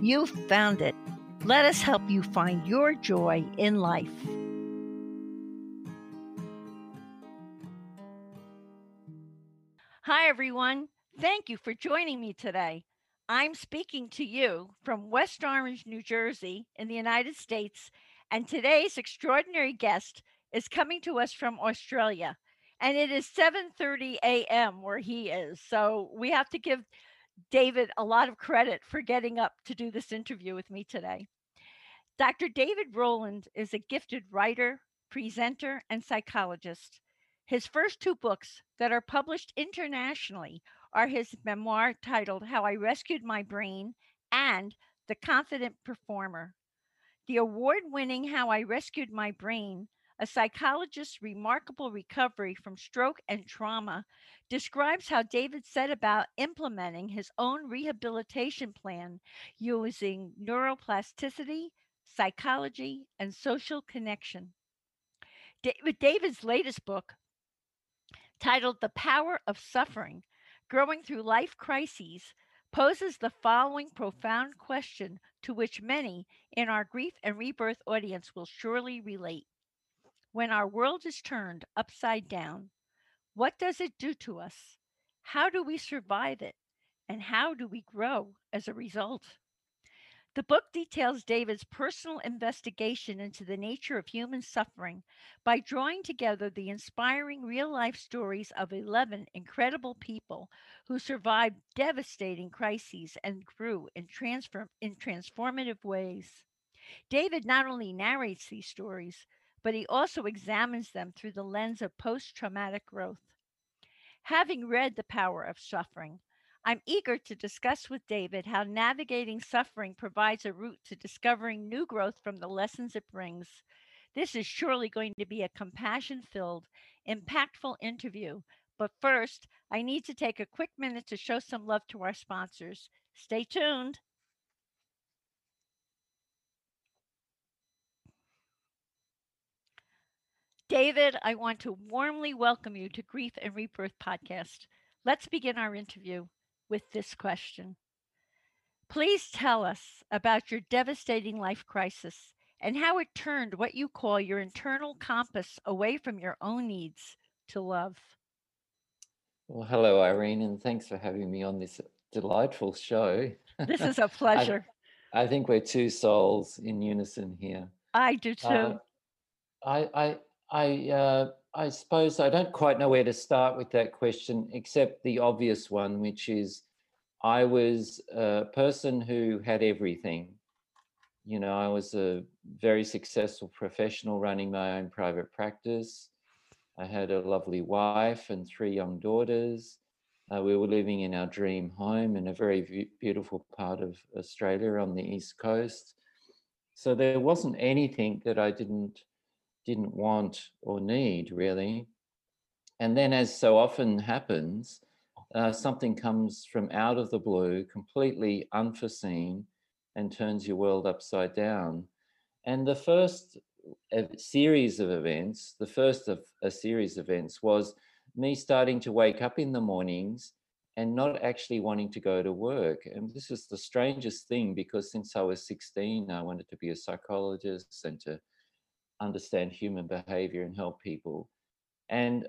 you've found it. Let us help you find your joy in life. Hi, everyone. Thank you for joining me today. I'm speaking to you from West Orange, New Jersey, in the United States, and today's extraordinary guest is coming to us from Australia. And it is 7:30 a.m. where he is. So we have to give David a lot of credit for getting up to do this interview with me today. Dr. David Roland is a gifted writer, presenter, and psychologist. His first two books that are published internationally are his memoir titled How I Rescued My Brain and The Confident Performer. The award winning How I Rescued My Brain, a psychologist's remarkable recovery from stroke and trauma, describes how David set about implementing his own rehabilitation plan using neuroplasticity, psychology, and social connection. David David's latest book, titled The Power of Suffering Growing Through Life Crises, poses the following profound question to which many in our grief and rebirth audience will surely relate. When our world is turned upside down, what does it do to us? How do we survive it? And how do we grow as a result? The book details David's personal investigation into the nature of human suffering by drawing together the inspiring real life stories of 11 incredible people who survived devastating crises and grew in, transform- in transformative ways. David not only narrates these stories, but he also examines them through the lens of post traumatic growth. Having read The Power of Suffering, I'm eager to discuss with David how navigating suffering provides a route to discovering new growth from the lessons it brings. This is surely going to be a compassion filled, impactful interview. But first, I need to take a quick minute to show some love to our sponsors. Stay tuned. David, I want to warmly welcome you to Grief and Rebirth podcast. Let's begin our interview with this question. Please tell us about your devastating life crisis and how it turned what you call your internal compass away from your own needs to love. Well, hello, Irene, and thanks for having me on this delightful show. This is a pleasure. I, I, think we're two souls in unison here. I do too. Uh, I, I, I, uh, I suppose I don't quite know where to start with that question, except the obvious one, which is I was a person who had everything. You know, I was a very successful professional running my own private practice. I had a lovely wife and three young daughters. Uh, we were living in our dream home in a very beautiful part of Australia on the east coast. So there wasn't anything that I didn't didn't want or need really. And then, as so often happens, uh, something comes from out of the blue, completely unforeseen, and turns your world upside down. And the first series of events, the first of a series of events was me starting to wake up in the mornings and not actually wanting to go to work. And this is the strangest thing because since I was 16, I wanted to be a psychologist and to understand human behavior and help people. And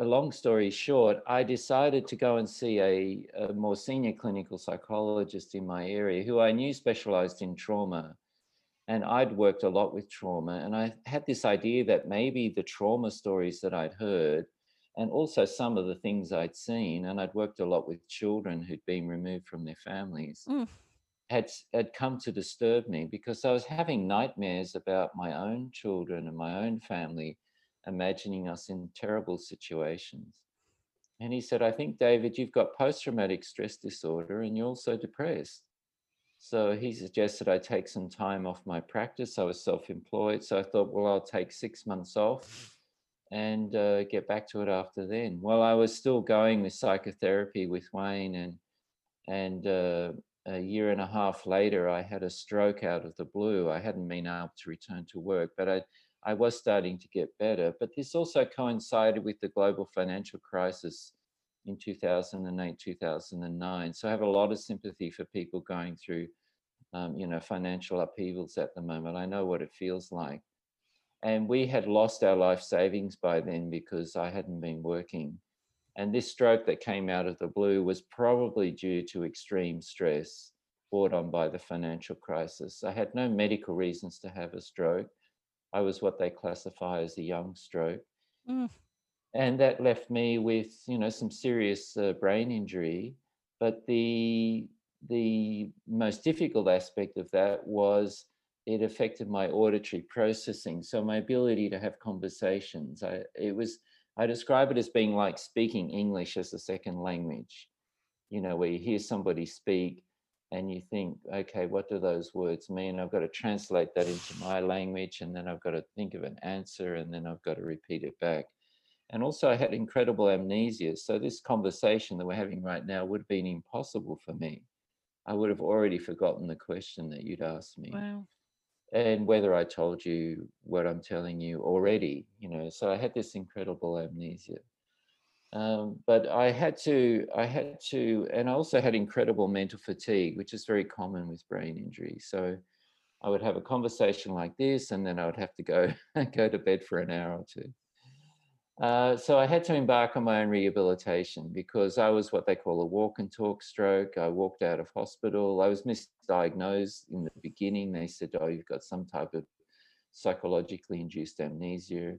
a long story short, I decided to go and see a, a, more senior clinical psychologist in my area who I knew specialized in trauma. And I'd worked a lot with trauma. And I had this idea that maybe the trauma stories that I'd heard, and also some of the things I'd seen, and I'd worked a lot with children who'd been removed from their families. Mm had had come to disturb me because I was having nightmares about my own children and my own family, imagining us in terrible situations. And he said, I think, David, you've got post traumatic stress disorder and you're also depressed. So he suggested I take some time off my practice. I was self employed. So I thought, well, I'll take six months off and uh, get back to it after then. Well, I was still going with psychotherapy with Wayne, and and uh, a year and a half later, I had a stroke out of the blue. I hadn't been able to return to work, but I I was starting to get better. But this also coincided with the global financial crisis in 2008, 2009. So I have a lot of sympathy for people going through, um, you know, financial upheavals at the moment. I know what it feels like. And we had lost our life savings by then because I hadn't been working. And this stroke that came out of the blue was probably due to extreme stress brought on by the financial crisis. I had no medical reasons to have a stroke. I was what they classify as a young stroke. Mm. And that left me with, you know, some serious uh, brain injury. But the the most difficult aspect of that was it affected my auditory processing so my ability to have conversations I, it was i describe it as being like speaking english as a second language. You know where you hear somebody speak and you think okay what do those words mean? I've got to translate that into my language and then i've got to think of an answer and then i've got to repeat it back. And also i had incredible amnesia so this conversation that we're having right now would have been impossible for me. I would have already forgotten the question that you'd asked me. Wow and whether I told you what I'm telling you already, you know. So I had this incredible amnesia. Um, but I had to, I had to, and I also had incredible mental fatigue, which is very common with brain injury. So I would have a conversation like this, and then I would have to go go to bed for an hour or two. Uh, so I had to embark on my own rehabilitation because I was what they call a walk and talk stroke. I walked out of hospital. I was misdiagnosed in the beginning. They said, "Oh, you've got some type of psychologically induced amnesia."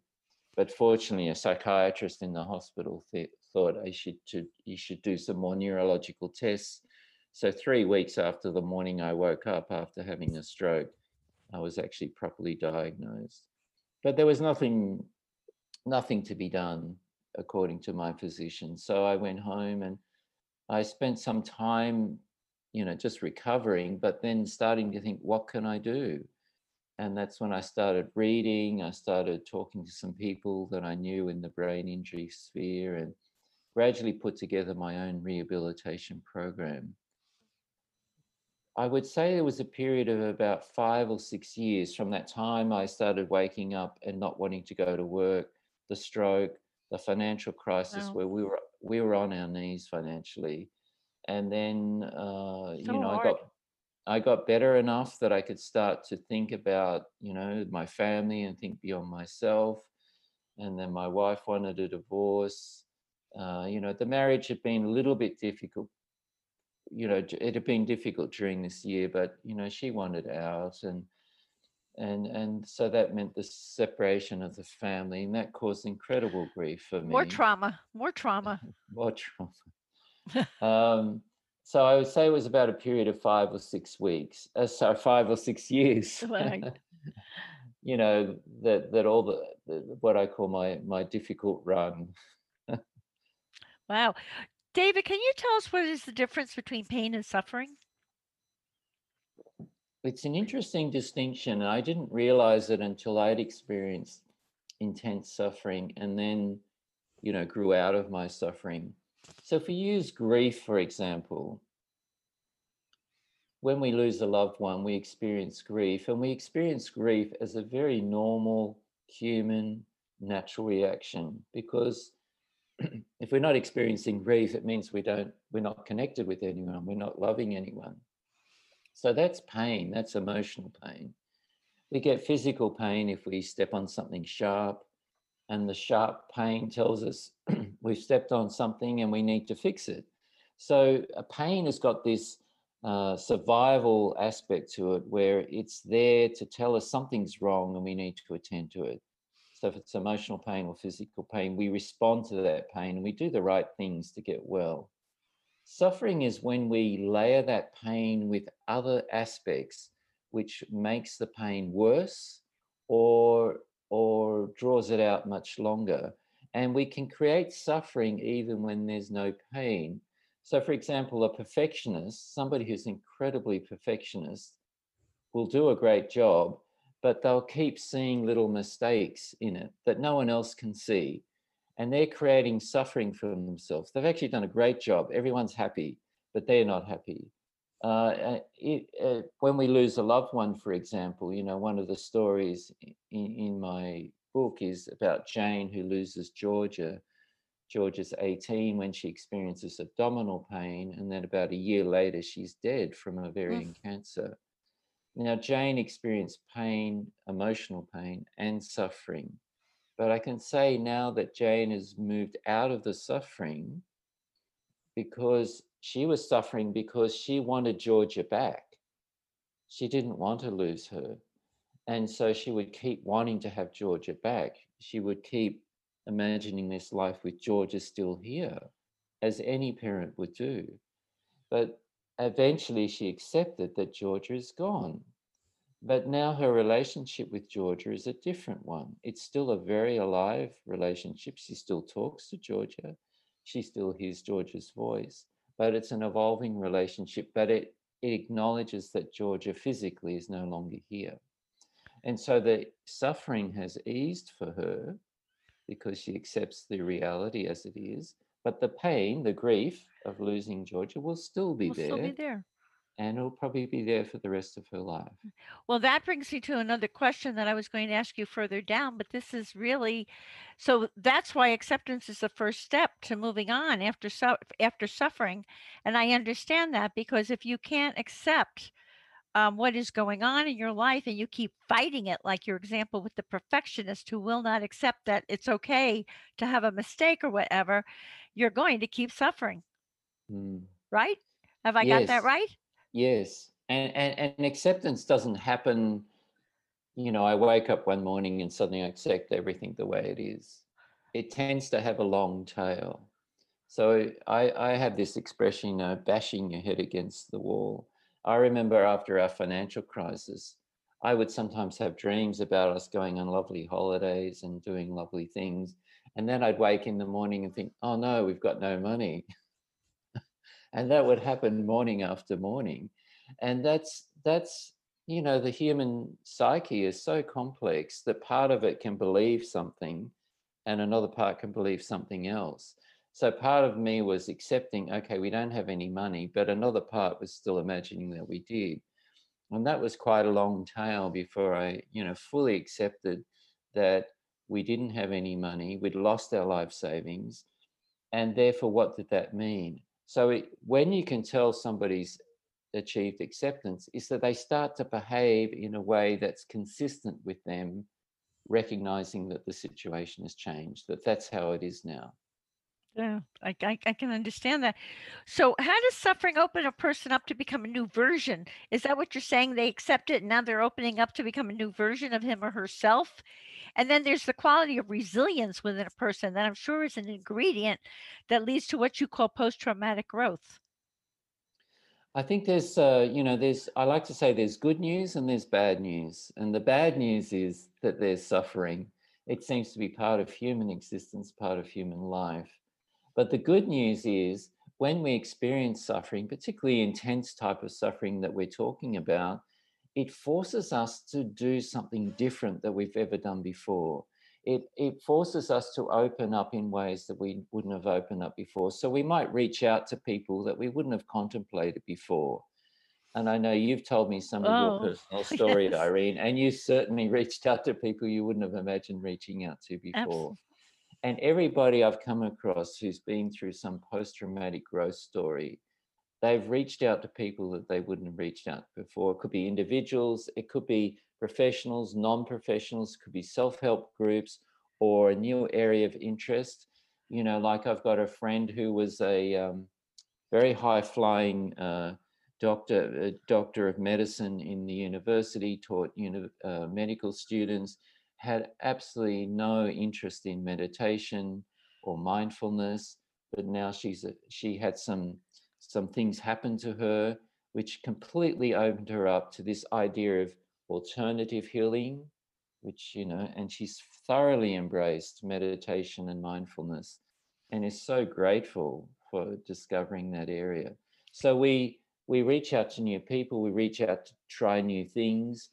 But fortunately, a psychiatrist in the hospital th- thought I should to, you should do some more neurological tests. So three weeks after the morning I woke up after having a stroke, I was actually properly diagnosed. But there was nothing nothing to be done according to my physician. So I went home and I spent some time, you know, just recovering, but then starting to think, what can I do? And that's when I started reading. I started talking to some people that I knew in the brain injury sphere and gradually put together my own rehabilitation program. I would say there was a period of about five or six years from that time I started waking up and not wanting to go to work the stroke, the financial crisis wow. where we were we were on our knees financially, and then uh, so you know hard. I got I got better enough that I could start to think about you know my family and think beyond myself, and then my wife wanted a divorce. Uh, you know the marriage had been a little bit difficult you know it had been difficult during this year but you know she wanted out and and and so that meant the separation of the family and that caused incredible grief for me. more trauma more trauma. More trauma. Um, so i would say it was about a period of five or six weeks uh, so five or six years. You know that that all the, the what i call my my difficult run. Wow. David can you tell us what is the difference between pain and suffering it's an interesting distinction. I didn't realize it until I'd experienced intense suffering and then, you know, grew out of my suffering. So if we use grief, for example, when we lose a loved one, we experience grief, and we experience grief as a very normal, human, natural reaction because if we're not experiencing grief, it means we don't, we're not connected with anyone, we're not loving anyone. So that's pain, that's emotional pain. We get physical pain if we step on something sharp, and the sharp pain tells us we've stepped on something and we need to fix it. So a pain has got this uh, survival aspect to it where it's there to tell us something's wrong and we need to attend to it. So if it's emotional pain or physical pain, we respond to that pain and we do the right things to get well. Suffering is when we layer that pain with other aspects, which makes the pain worse or, or draws it out much longer. And we can create suffering even when there's no pain. So, for example, a perfectionist, somebody who's incredibly perfectionist, will do a great job, but they'll keep seeing little mistakes in it that no one else can see. And they're creating suffering for themselves. They've actually done a great job. Everyone's happy, but they're not happy. Uh, it, uh, when we lose a loved one, for example, you know, one of the stories in, in my book is about Jane who loses Georgia. Georgia's 18 when she experiences abdominal pain, and then about a year later, she's dead from ovarian mm. cancer. Now, Jane experienced pain, emotional pain, and suffering. But I can say now that Jane has moved out of the suffering because she was suffering because she wanted Georgia back. She didn't want to lose her. And so she would keep wanting to have Georgia back. She would keep imagining this life with Georgia still here, as any parent would do. But eventually she accepted that Georgia is gone. But now her relationship with Georgia is a different one. It's still a very alive relationship. She still talks to Georgia. She still hears Georgia's voice, but it's an evolving relationship. But it, it acknowledges that Georgia physically is no longer here. And so the suffering has eased for her because she accepts the reality as it is. But the pain, the grief of losing Georgia will still be will there. Still be there. And it'll probably be there for the rest of her life. Well, that brings me to another question that I was going to ask you further down, but this is really so that's why acceptance is the first step to moving on after su- after suffering. And I understand that because if you can't accept um, what is going on in your life and you keep fighting it, like your example with the perfectionist who will not accept that it's okay to have a mistake or whatever, you're going to keep suffering. Mm. Right? Have I yes. got that right? Yes. And, and, and acceptance doesn't happen, you know, I wake up one morning and suddenly I accept everything the way it is. It tends to have a long tail. So I, I have this expression, you know, bashing your head against the wall I remember after our financial crisis, I would sometimes have dreams about us going on lovely holidays and doing lovely things. And then I'd wake in the morning and think, oh no, we've got no money. and that would happen morning after morning. And that's, that's, you know, the human psyche is so complex that part of it can believe something and another part can believe something else. So part of me was accepting, okay, we don't have any money, but another part was still imagining that we did. And that was quite a long tail before I, you know, fully accepted that we didn't have any money, we'd lost our life savings. And therefore, what did that mean? So it, when you can tell somebody's achieved acceptance is that they start to behave in a way that's consistent with them recognizing that the situation has changed, that that's how it is now. Yeah, I, I, I can understand that. So, how does suffering open a person up to become a new version? Is that what you're saying? They accept it and now they're opening up to become a new version of him or herself? And then there's the quality of resilience within a person that I'm sure is an ingredient that leads to what you call post traumatic growth. I think there's, uh, you know, there's, I like to say there's good news and there's bad news. And the bad news is that there's suffering. It seems to be part of human existence, part of human life. But the good news is when we experience suffering, particularly intense type of suffering that we're talking about, it forces us to do something different that we've ever done before. It, it forces us to open up in ways that we wouldn't have opened up before. So we might reach out to people that we wouldn't have contemplated before. And I know you've told me some of oh, your personal story, yes. Irene, and you certainly reached out to people you wouldn't have imagined reaching out to before. Absolutely. And everybody I've come across who's been through some post traumatic growth story, they've reached out to people that they wouldn't have reached out before. It could be individuals, it could be professionals, non professionals, could be self help groups or a new area of interest. You know, like I've got a friend who was a um, very high flying uh, doctor, doctor of medicine in the university, taught uni- uh, medical students had absolutely no interest in meditation or mindfulness, but now she's a, she had some some things happen to her which completely opened her up to this idea of alternative healing, which you know, and she's thoroughly embraced meditation and mindfulness, and is so grateful for discovering that area. So we we reach out to new people, we reach out to try new things,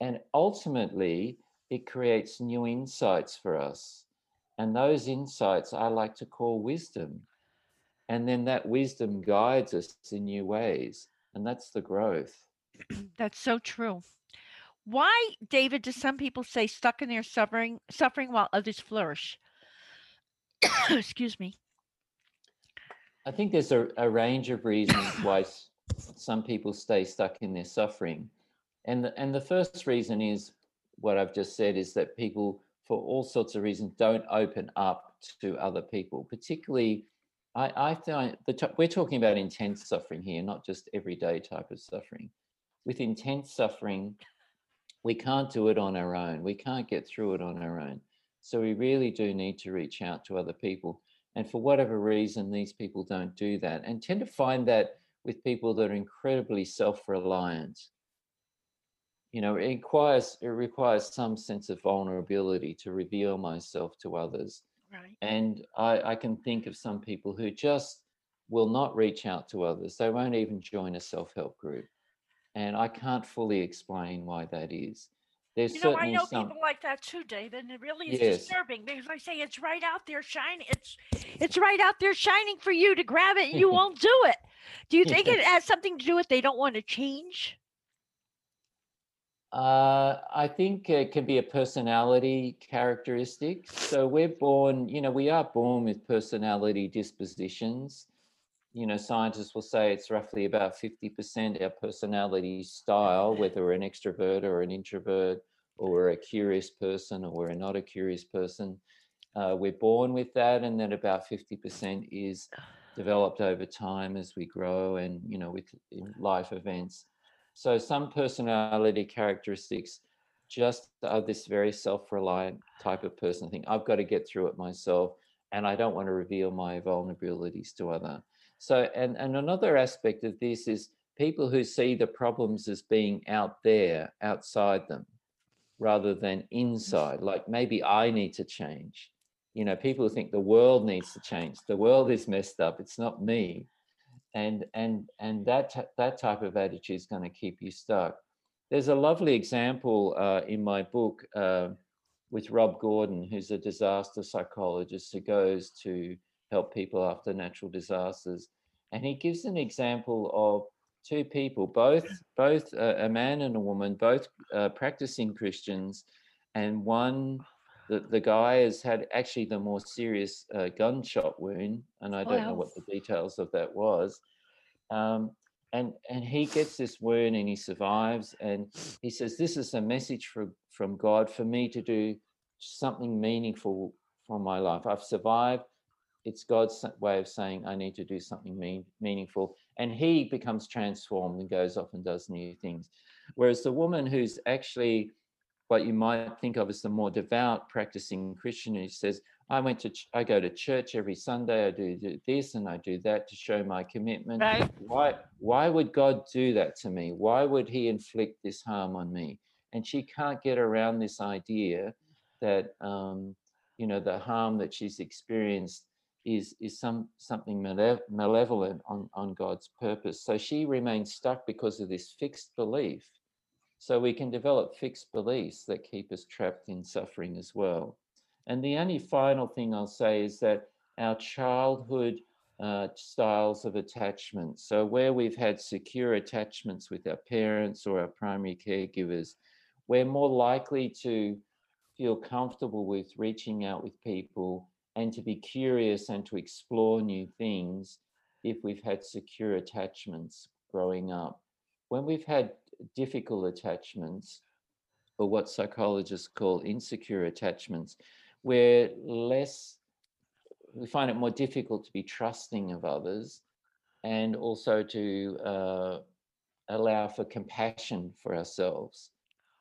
and ultimately it creates new insights for us. And those insights I like to call wisdom. And then that wisdom guides us in new ways. And that's the growth. That's so true. Why, David, do some people say stuck in their suffering, suffering while others flourish? Excuse me. I think there's a, a range of reasons why some people stay stuck in their suffering. And the, and the first reason is what I've just said is that people, for all sorts of reasons, don't open up to other people. Particularly, I, I find the we're talking about intense suffering here, not just everyday type of suffering. With intense suffering, we can't do it on our own. We can't get through it on our own. So we really do need to reach out to other people. And for whatever reason, these people don't do that and tend to find that with people that are incredibly self-reliant you know it requires it requires some sense of vulnerability to reveal myself to others right and i i can think of some people who just will not reach out to others they won't even join a self-help group and i can't fully explain why that is there's you know, I know some people like that too, David, and it really is Yes. disturbing because I say it's right out there shining. It's it's right out there shining for you to grab it and you won't do it do you think Yeah. it has something to do with they don't want to change Uh, I think it can be a personality characteristic. So we're born, you know, we are born with personality dispositions. You know, scientists will say it's roughly about 50% our personality style, whether we're an extrovert or an introvert, or we're a curious person or we're not a curious person. Uh, we're born with that, and then about 50% is developed over time as we grow and, you know, with life events. So some personality characteristics just are this very self-reliant type of person. think I've got to get through it myself, and I don't want to reveal my vulnerabilities to other. So, and and another aspect of this is people who see the problems as being out there, outside them, rather than inside. Like maybe I need to change. You know, people think the world needs to change. The world is messed up. It's not me and and and that that type of attitude is going to keep you stuck. There's a lovely example uh, in my book uh, with Rob Gordon, who's a disaster psychologist who goes to help people after natural disasters, and he gives an example of two people, both both uh, a man and a woman, both uh, practicing Christians, and one. The, the guy has had actually the more serious uh, gunshot wound, and I don't know what the details of that was. Um, and and he gets this wound and he survives, and he says, "This is a message from from God for me to do something meaningful for my life. I've survived. It's God's way of saying I need to do something mean, meaningful." And he becomes transformed and goes off and does new things. Whereas the woman who's actually what you might think of as the more devout practicing Christian who says, I went to, ch- I go to church every Sunday, I do this and I do that to show my commitment. Right. Why, why would God do that to me? Why would he inflict this harm on me? And she can't get around this idea that, um, you know, the harm that she's experienced is, is some, something male- malevolent on, on God's purpose. So she remains stuck because of this fixed belief so we can develop fixed beliefs that keep us trapped in suffering as well. And the only final thing I'll say is that our childhood uh, styles of attachment, so where we've had secure attachments with our parents or our primary caregivers, we're more likely to feel comfortable with reaching out with people and to be curious and to explore new things if we've had secure attachments growing up. When we've had difficult attachments, or what psychologists call insecure attachments, we're less, we find it more difficult to be trusting of others and also to uh, allow for compassion for ourselves.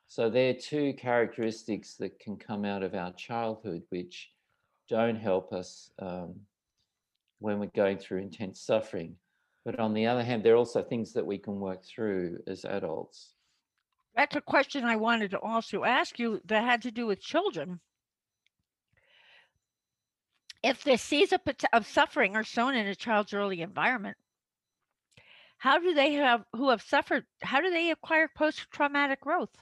So there are two characteristics that can come out of our childhood, which don't help us um, when we're going through intense suffering. But on the other hand, there are also things that we can work through as adults. That's a question I wanted to also ask you that had to do with children. if the seeds of, of suffering are sown in a child's early environment, how do they have who have suffered? How do they acquire post-traumatic growth?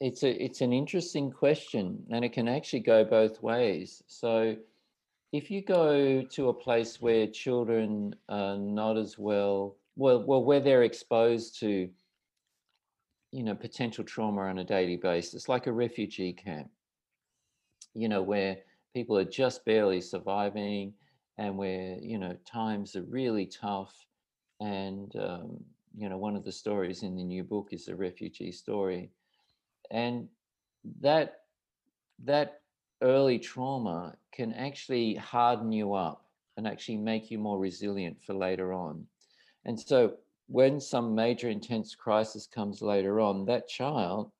It's a it's an interesting question, and it can actually go both ways. So, if you go to a place where children are not as well, well, well, where they're exposed to, you know, potential trauma on a daily basis, like a refugee camp, you know, where people are just barely surviving, and where you know times are really tough, and um, you know, one of the stories in the new book is a refugee story. And that that early trauma can actually harden you up and actually make you more resilient for later on and so when some major intense crisis comes later on that child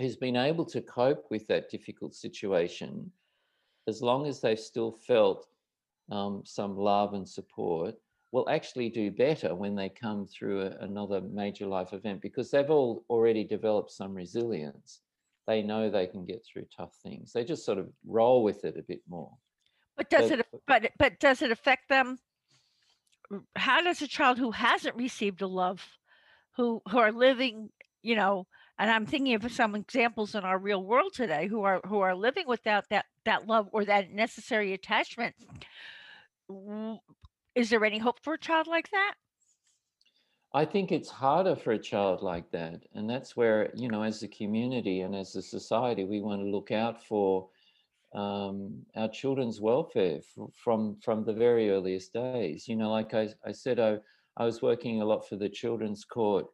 who's been able to cope with that difficult situation as long as they've still felt um, some love and support will actually do better when they come through a, another major life event because they've all already developed some resilience. They know they can get through tough things. They just sort of roll with it a bit more. But does but, it but but does it affect them? How does a child who hasn't received a love, who who are living, you know, and I'm thinking of some examples in our real world today who are who are living without that that love or that necessary attachment is there any hope for a child like that? I think it's harder for a child like that. And that's where, you know, as a community and as a society, we want to look out for um, our children's welfare from from the very earliest days. You know, like I, I said, I, I was working a lot for the Children's Court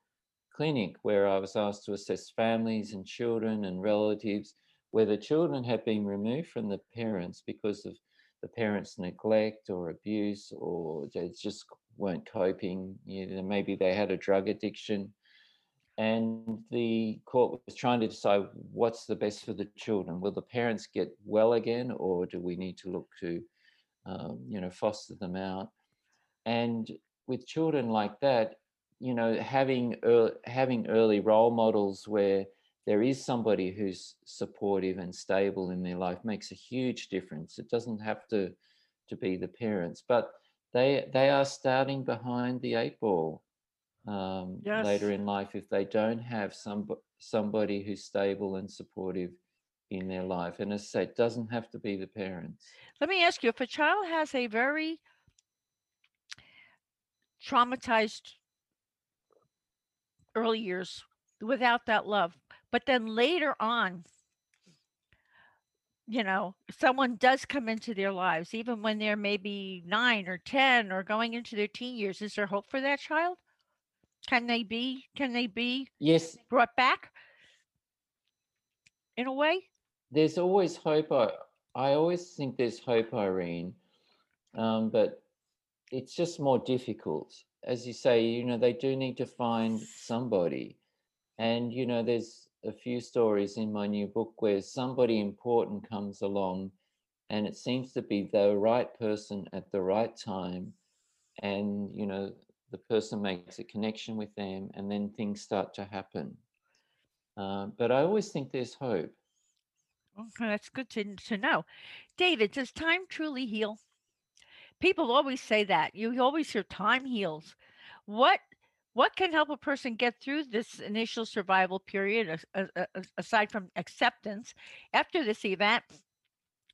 Clinic, where I was asked to assess families and children and relatives where the children had been removed from the parents because of the parents' neglect or abuse, or they just weren't coping. You know, maybe they had a drug addiction. And the court was trying to decide what's the best for the children. Will the parents get well again, or do we need to look to, um, you know, foster them out? And with children like that, you know, having early, having early role models where there is somebody who's supportive and stable in their life makes a huge difference. It doesn't have to to be the parents, but they they are starting behind the eight ball um, yes. later in life if they don't have some somebody who's stable and supportive in their life. And as I say, it doesn't have to be the parents. Let me ask you: if a child has a very traumatized early years without that love, but then later on, you know, someone does come into their lives, even when they're maybe nine or 10 or going into their teen years. Is there hope for that child? Can they be, can they be yes brought back in a way? There's always hope. I, I always think there's hope, Irene, um, but it's just more difficult. As you say, you know, they do need to find somebody. And, you know, there's a few stories in my new book where somebody important comes along and it seems to be the right person at the right time and you know the person makes a connection with them and then things start to happen. Uh, but i always think there's hope. Okay that's good to, to know. David does time truly heal? People always say that. You always hear time heals. What what can help a person get through this initial survival period aside from acceptance after this event?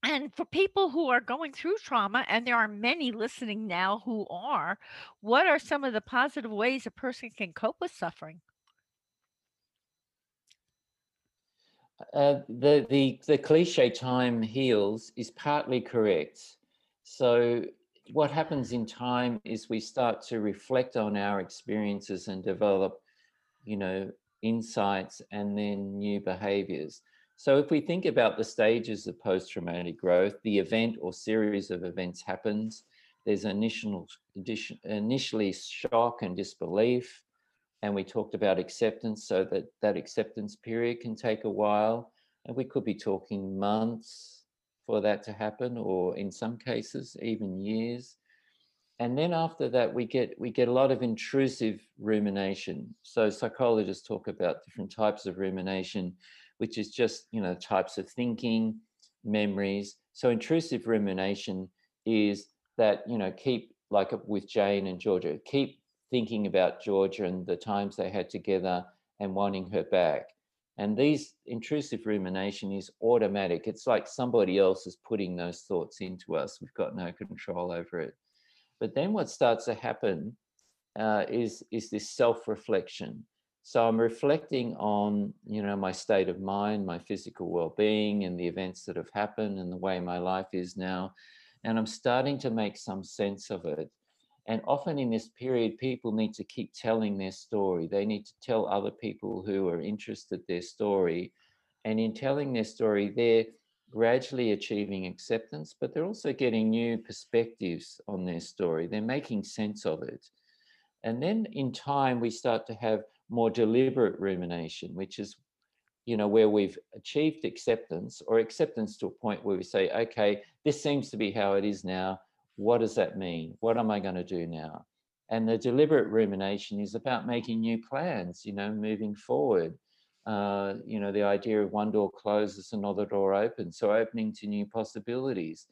And for people who are going through trauma, and there are many listening now who are, what are some of the positive ways a person can cope with suffering? Uh, the the the cliche time heals is partly correct. So what happens in time is we start to reflect on our experiences and develop, you know, insights and then new behaviors. So if we think about the stages of post-traumatic growth, the event or series of events happens. There's initial, initially shock and disbelief. And we talked about acceptance, so that that acceptance period can take a while. And we could be talking months, for that to happen, or in some cases, even years. And then after that, we get we get a lot of intrusive rumination. So psychologists talk about different types of rumination, which is just you know types of thinking, memories So intrusive rumination is that, you know, keep like with Jane and Georgia, keep thinking about Georgia and the times they had together and wanting her back. And these intrusive rumination is automatic. It's like somebody else is putting those thoughts into us. We've got no control over it. But then what starts to happen uh, is, is this self-reflection. So I'm reflecting on, you know, my state of mind, my physical well-being and the events that have happened and the way my life is now. And I'm starting to make some sense of it. And often in this period, people need to keep telling their story. They need to tell other people who are interested their story. And in telling their story, they're gradually achieving acceptance, but they're also getting new perspectives on their story. They're making sense of it. And then in time, we start to have more deliberate rumination, which is, you know, where we've achieved acceptance or acceptance to a point where we say, okay, this seems to be how it is now what does that mean? What am I going to do now? And the deliberate rumination is about making new plans, you know, moving forward. Uh, you know, the idea of one door closes, another door opens. So opening to new possibilities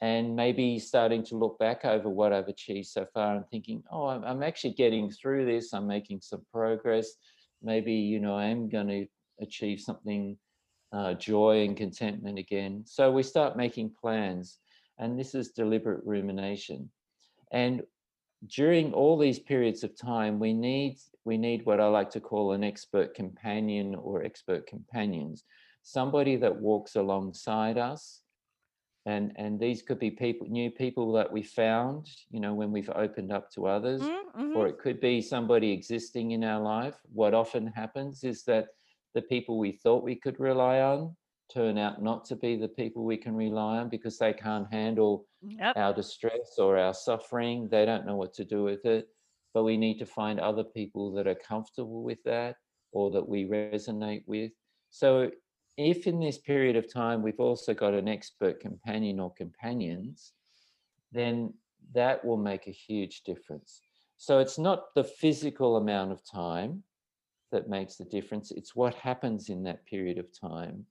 and maybe starting to look back over what I've achieved so far and thinking, oh, I'm, I'm actually getting through this. I'm making some progress. Maybe, you know, I am going to achieve something, uh, joy and contentment again. So we start making plans and this is deliberate rumination. And during all these periods of time, we need we need what I like to call an expert companion or expert companions, somebody that walks alongside us. And, and these could be people, new people that we found, you know, when we've opened up to others, mm -hmm. or it could be somebody existing in our life. What often happens is that the people we thought we could rely on turn out not to be the people we can rely on because they can't handle mm, yep. our distress or our suffering. They don't know what to do with it. But we need to find other people that are comfortable with that or that we resonate with. So if in this period of time we've also got an expert companion or companions, then that will make a huge difference. So it's not the physical amount of time that makes the difference, it's what happens in that period of time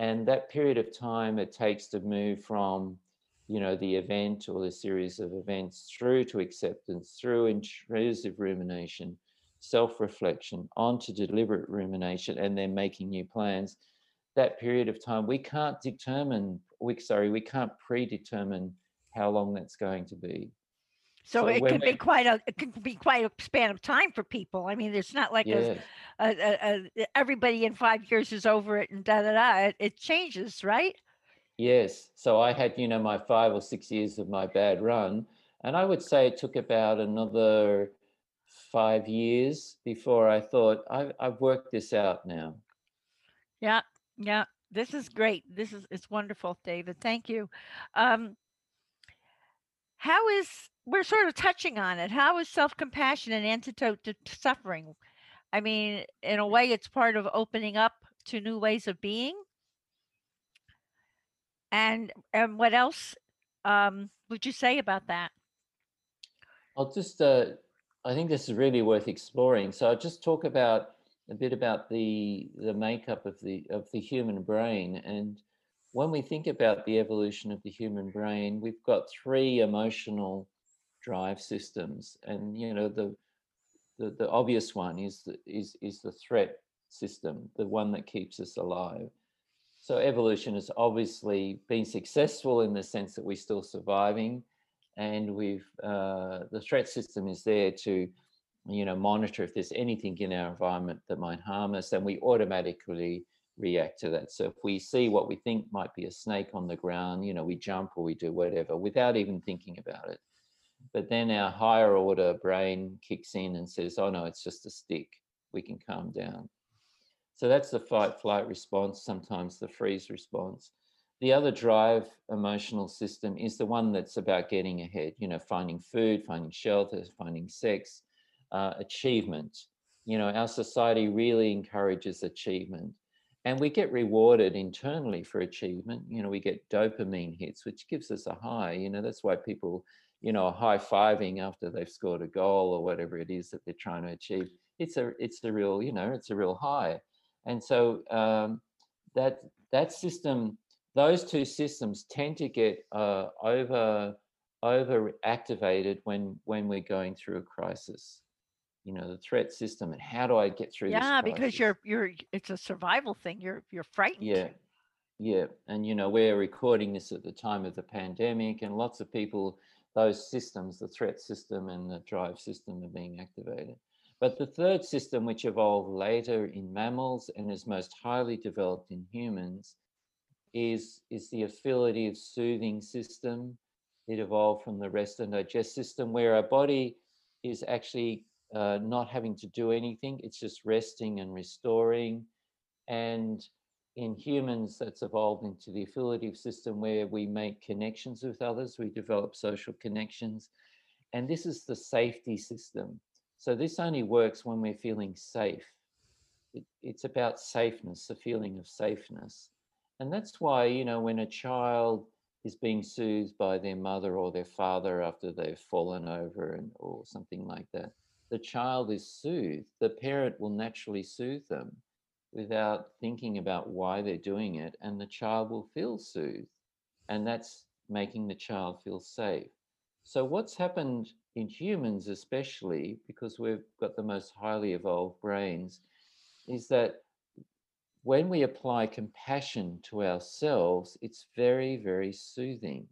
and that period of time it takes to move from you know the event or the series of events through to acceptance through intrusive rumination self-reflection onto deliberate rumination and then making new plans. That period of time we can't determine we sorry we can't predetermine how long that's going to be. So, so it could be quite a it could be quite a span of time for people. I mean, it's not like a, a, uh, a, uh, uh, everybody in five years is over it and da da da. It, it changes, right? Yes. So I had, you know, my five or six years of my bad run, and I would say it took about another five years before I thought I've, I've worked this out now. Yeah, yeah. This is great. This is it's wonderful, David. Thank you. Um, how is we're sort of touching on it. How is self-compassion an antidote to suffering? I mean, in a way, it's part of opening up to new ways of being. And and what else um, would you say about that? I'll just, uh, I think this is really worth exploring. So I'll just talk about a bit about the the makeup of the of the human brain and when we think about the evolution of the human brain, we've got three emotional drive systems, and you know the the, the obvious one is the, is is the threat system, the one that keeps us alive. So evolution has obviously been successful in the sense that we're still surviving, and we've uh, the threat system is there to you know monitor if there's anything in our environment that might harm us, and we automatically react to that. So if we see what we think might be a snake on the ground, you know, we jump or we do whatever without even thinking about it. But then our higher order brain kicks in and says, oh no, it's just a stick. We can calm down. So that's the fight flight response, sometimes the freeze response. The other drive emotional system is the one that's about getting ahead, you know, finding food, finding shelter, finding sex, uh, achievement. You know, our society really encourages achievement and we get rewarded internally for achievement you know we get dopamine hits which gives us a high you know that's why people you know are high-fiving after they've scored a goal or whatever it is that they're trying to achieve it's a it's a real you know it's a real high and so um, that that system those two systems tend to get uh, over over activated when when we're going through a crisis you know the threat system and how do i get through Yeah, this because you're you're it's a survival thing. You're you're frightened. yeah yeah and you know we're recording this at the time of the pandemic and lots of people those systems the threat system and the drive system are being activated. But the third system which evolved later in mammals and is most highly developed in humans is is the of soothing system. It evolved from the rest and digest system where our body is actually uh, not having to do anything. It's just resting and restoring. And in humans that's evolved into the affiliative system where we make connections with others we develop social connections and this is the safety system. So this only works when we're feeling safe. It, it's about safeness the feeling of safeness. And that's why you know when a child is being soothed by their mother or their father after they've fallen over and or something like that the child is soothed. The parent will naturally soothe them without thinking about why they're doing it and the child will feel soothed and that's making the child feel safe so what's happened in humans especially because we've got the most highly evolved brains is that when we apply compassion to ourselves, it's very, very soothing.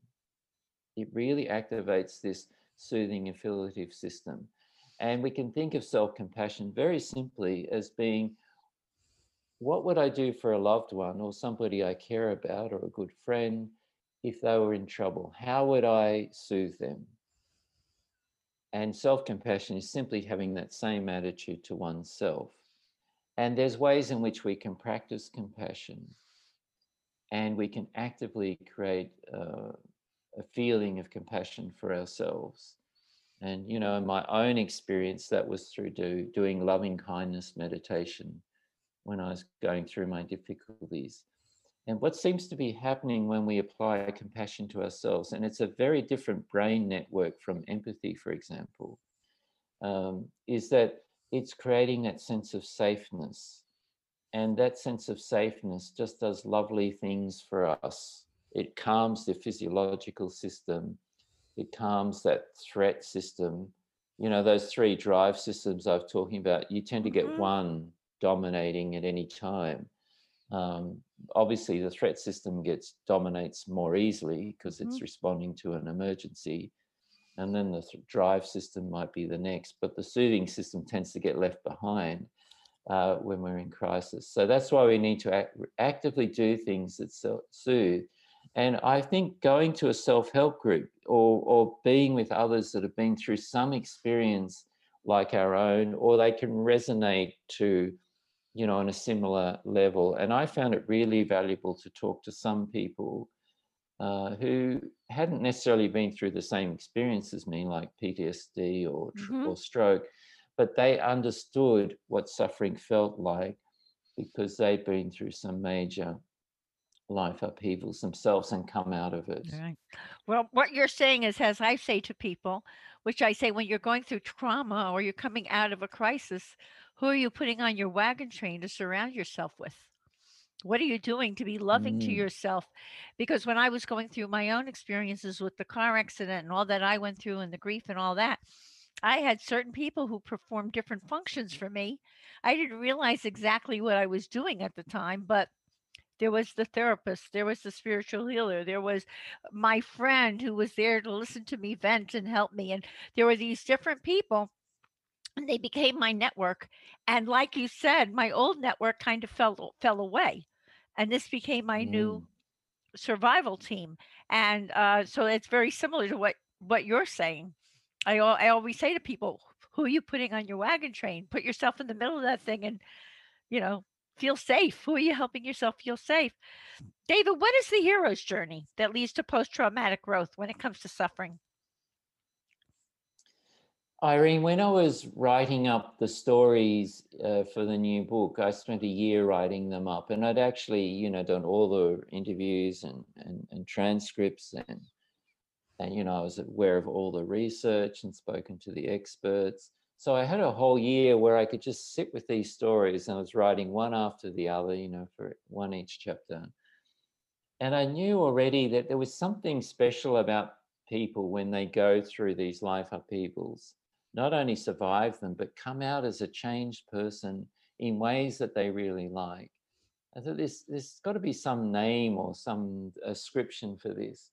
It really activates this soothing affiliative system. And we can think of self compassion very simply as being what would I do for a loved one or somebody I care about or a good friend if they were in trouble? How would I soothe them? And self compassion is simply having that same attitude to oneself. And there's ways in which we can practice compassion and we can actively create uh, a feeling of compassion for ourselves. And, you know, in my own experience, that was through do, doing loving kindness meditation when I was going through my difficulties. And what seems to be happening when we apply compassion to ourselves, and it's a very different brain network from empathy, for example, um, is that it's creating that sense of safeness. And that sense of safeness just does lovely things for us. It calms the physiological system, it calms that threat system. You know, those three drive systems I was talking about, you tend to get Mhm. one dominating at any time. Um, obviously, the threat system gets dominates more easily because it's Mhm. responding to an emergency and then the th- drive system might be the next, but the soothing system tends to get left behind uh, when we're in crisis. So that's why we need to act, actively do things that so- soothe. And I think going to a self help group or, or being with others that have been through some experience like our own, or they can resonate to, you know, on a similar level. And I found it really valuable to talk to some people uh, who hadn't necessarily been through the same experience as me, like PTSD or, Mhm. or stroke, but they understood what suffering felt like because they'd been through some major life upheavals themselves and come out of it. Right. Well, what you're saying is, as I say to people, which I say when you're going through trauma or you're coming out of a crisis, who are you putting on your wagon train to surround yourself with? What are you doing to be loving to Mm, yourself? Because when I was going through my own experiences with the car accident and all that I went through and the grief and all that, I had certain people who performed different functions for me. I didn't realize exactly what I was doing at the time, but there was the therapist, there was the spiritual healer, there was my friend who was there to listen to me vent and help me. And there were these different people, they became my network. And like you said, my old network kind of fell fell away, and this became my new mm, survival team. And uh, so it's very similar to what what you're saying. I I always say to people, who are you putting on your wagon train? Put yourself in the middle of that thing and you know, feel safe. Who are you helping yourself feel safe? David, what is the hero's journey that leads to post traumatic growth when it comes to suffering? Irene, when I was writing up the stories uh, for the new book, I spent a year writing them up, and I'd actually, you know, done all the interviews and and, and transcripts, and and you know, I was aware of all the research and spoken to the experts. So I had a whole year where I could just sit with these stories, and I was writing one after the other, you know, for one each chapter. and I knew already that there was something special about people when they go through these life upheavals, not only survive them, but come out as a changed person in ways that they really like. I thought there's, there's got to be some name or some ascription for this.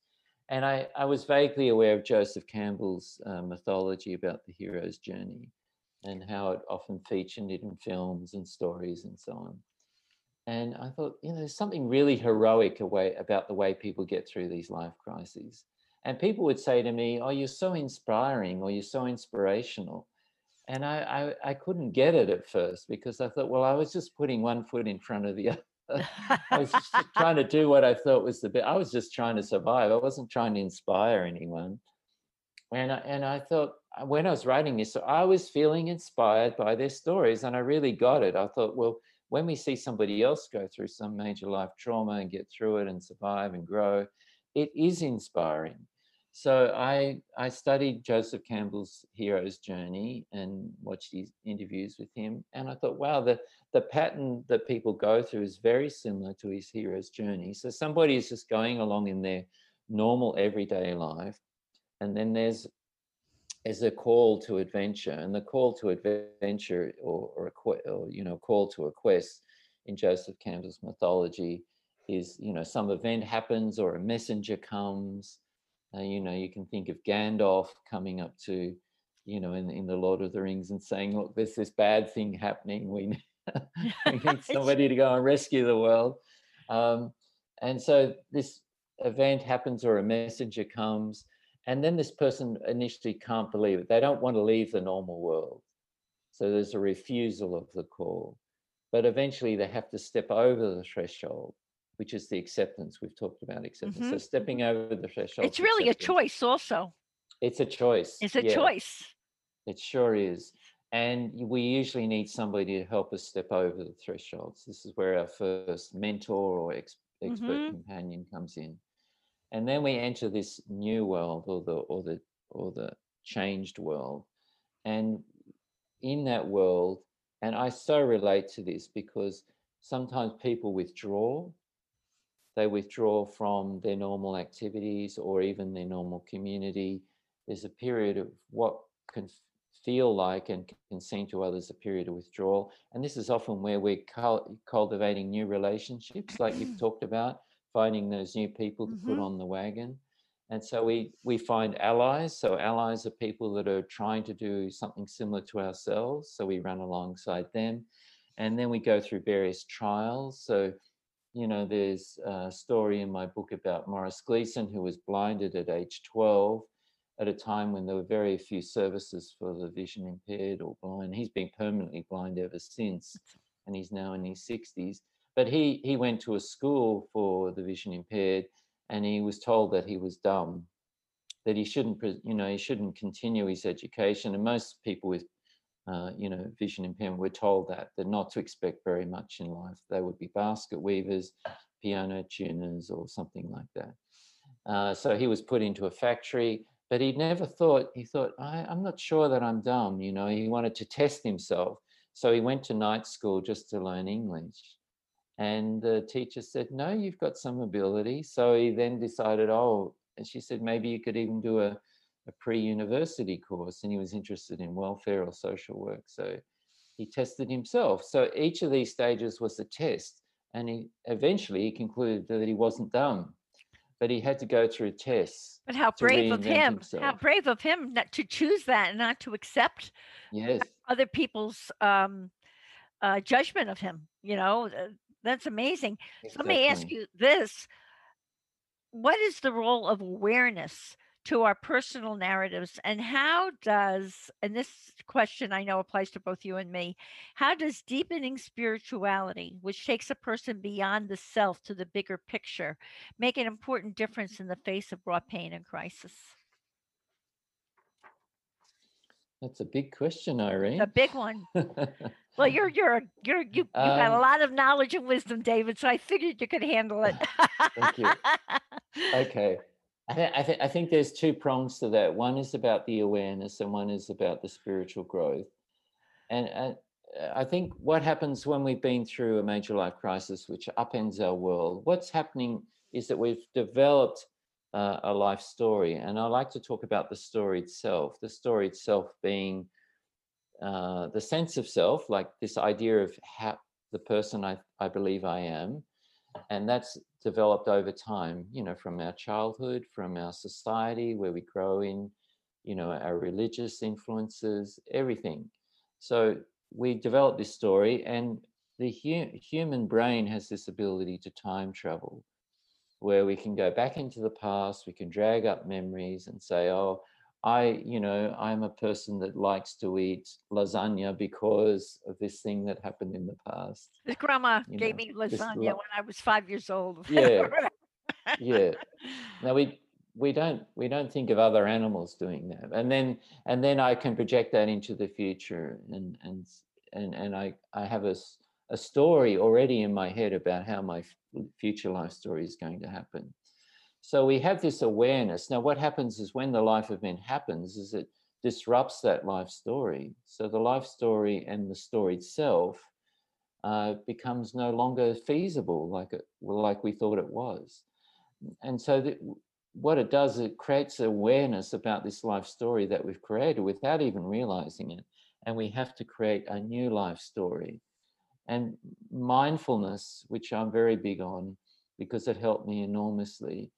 And I, I was vaguely aware of Joseph Campbell's uh, mythology about the hero's journey and how it often featured in films and stories and so on. And I thought, you know, there's something really heroic away about the way people get through these life crises. And people would say to me, Oh, you're so inspiring or you're so inspirational. And I, I, I couldn't get it at first because I thought, well, I was just putting one foot in front of the other. I was just trying to do what I thought was the best. I was just trying to survive. I wasn't trying to inspire anyone. And I, and I thought uh, when I was writing this, I was feeling inspired by their stories, and I really got it. I thought, well, when we see somebody else go through some major life trauma and get through it and survive and grow, it is inspiring. So I I studied Joseph Campbell's hero's journey and watched his interviews with him, and I thought, wow, the the pattern that people go through is very similar to his hero's journey. So somebody is just going along in their normal everyday life, and then there's is a call to adventure, and the call to adventure, or, or, a, or you know, call to a quest in Joseph Campbell's mythology, is you know some event happens or a messenger comes. Uh, you know, you can think of Gandalf coming up to, you know, in in the Lord of the Rings and saying, "Look, there's this bad thing happening. We need, we need somebody to go and rescue the world." Um, and so this event happens or a messenger comes and then this person initially can't believe it. They don't want to leave the normal world. So there's a refusal of the call. But eventually they have to step over the threshold, which is the acceptance. We've talked about acceptance. Mm-hmm. So stepping over the threshold. It's really a choice, also. It's a choice. It's a yeah. choice. It sure is. And we usually need somebody to help us step over the thresholds. This is where our first mentor or ex- expert mm-hmm. companion comes in and then we enter this new world or the or the or the changed world and in that world and i so relate to this because sometimes people withdraw they withdraw from their normal activities or even their normal community there's a period of what can feel like and can seem to others a period of withdrawal and this is often where we're cultivating new relationships like you've talked about finding those new people to mm-hmm. put on the wagon. And so we we find allies. So allies are people that are trying to do something similar to ourselves. So we run alongside them, and then we go through various trials. So, you know, there's a story in my book about Morris Gleason who was blinded at age 12, at a time when there were very few services for the vision impaired or blind. He's been permanently blind ever since, and he's now in his 60s but he he went to a school for the vision impaired and he was told that he was dumb that he shouldn't you know he shouldn't continue his education and most people with uh, you know vision impairment we're told that that not to expect very much in life. They would be basket weavers piano tuners or something like that. Uh, so he was put into a factory but he never thought he thought I, i'm not sure that i'm dumb you know he wanted to test himself. So he went to night school just to learn english. And the teacher said, No, you've got some ability. So he then decided, Oh, and she said, maybe you could even do a, a pre university course. And he was interested in welfare or social work. So he tested himself. So each of these stages was a test. And he eventually he concluded that he wasn't dumb, but he had to go through tests. But how brave of him! Himself. How brave of him not to choose that and not to accept yes. other people's um, uh, judgment of him. You know, that's amazing. So let me ask you this. What is the role of awareness to our personal narratives and how does and this question I know applies to both you and me. How does deepening spirituality, which takes a person beyond the self to the bigger picture, make an important difference in the face of raw pain and crisis? That's a big question, Irene. A big one. well, you're you're you're you you um, got a lot of knowledge and wisdom, David. So I figured you could handle it. thank you. Okay, I, th- I, th- I think there's two prongs to that. One is about the awareness, and one is about the spiritual growth. And uh, I think what happens when we've been through a major life crisis, which upends our world, what's happening is that we've developed uh, a life story. And I like to talk about the story itself, the story itself being uh, the sense of self, like this idea of how the person I, I believe I am. And that's developed over time, you know, from our childhood, from our society where we grow in, you know, our religious influences, everything. So we develop this story, and the hu- human brain has this ability to time travel where we can go back into the past, we can drag up memories and say, oh, I, you know, I'm a person that likes to eat lasagna because of this thing that happened in the past. His grandma You gave know, me lasagna when I was five years old. Yeah. Yeah. Now we we don't we don't think of other animals doing that, and then and then I can project that into the future, and and and and I I have a a story already in my head about how my future life story is going to happen. So we have this awareness. Now, what happens is when the life event happens, is it disrupts that life story. So the life story and the story itself uh, becomes no longer feasible like it like we thought it was. And so that what it does, it creates awareness about this life story that we've created without even realizing it. And we have to create a new life story. And mindfulness, which I'm very big on because it helped me enormously,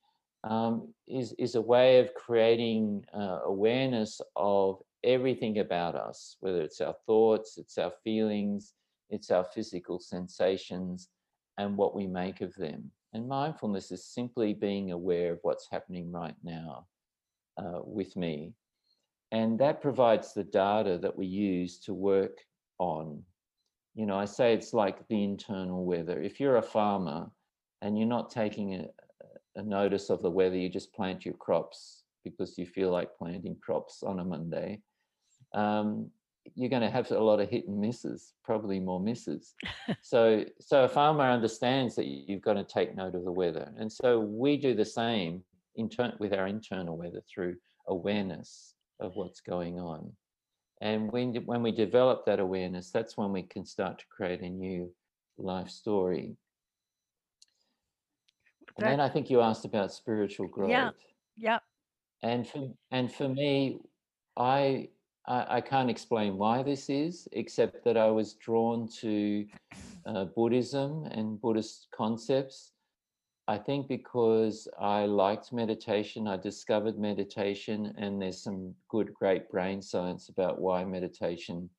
um, is, is a way of creating uh, awareness of everything about us, whether it's our thoughts, it's our feelings, it's our physical sensations, and what we make of them. And mindfulness is simply being aware of what's happening right now uh, with me. And that provides the data that we use to work on. You know, I say it's like the internal weather. If you're a farmer and you're not taking a, a notice of the weather, you just plant your crops because you feel like planting crops on a Monday. Um, you're going to have a lot of hit and misses, probably more misses. so, so a farmer understands that you- you've got to take note of the weather, and so we do the same in with our internal weather through awareness of what's going on. And when when we develop that awareness, that's when we can start to create a new life story. And then I think you asked about spiritual growth Yeah. Yep. and for and for me I, I i can't explain why this is except that i was drawn to uh, buddhism and buddhist concepts i think because i liked meditation i discovered meditation and there's some good great brain science about why meditation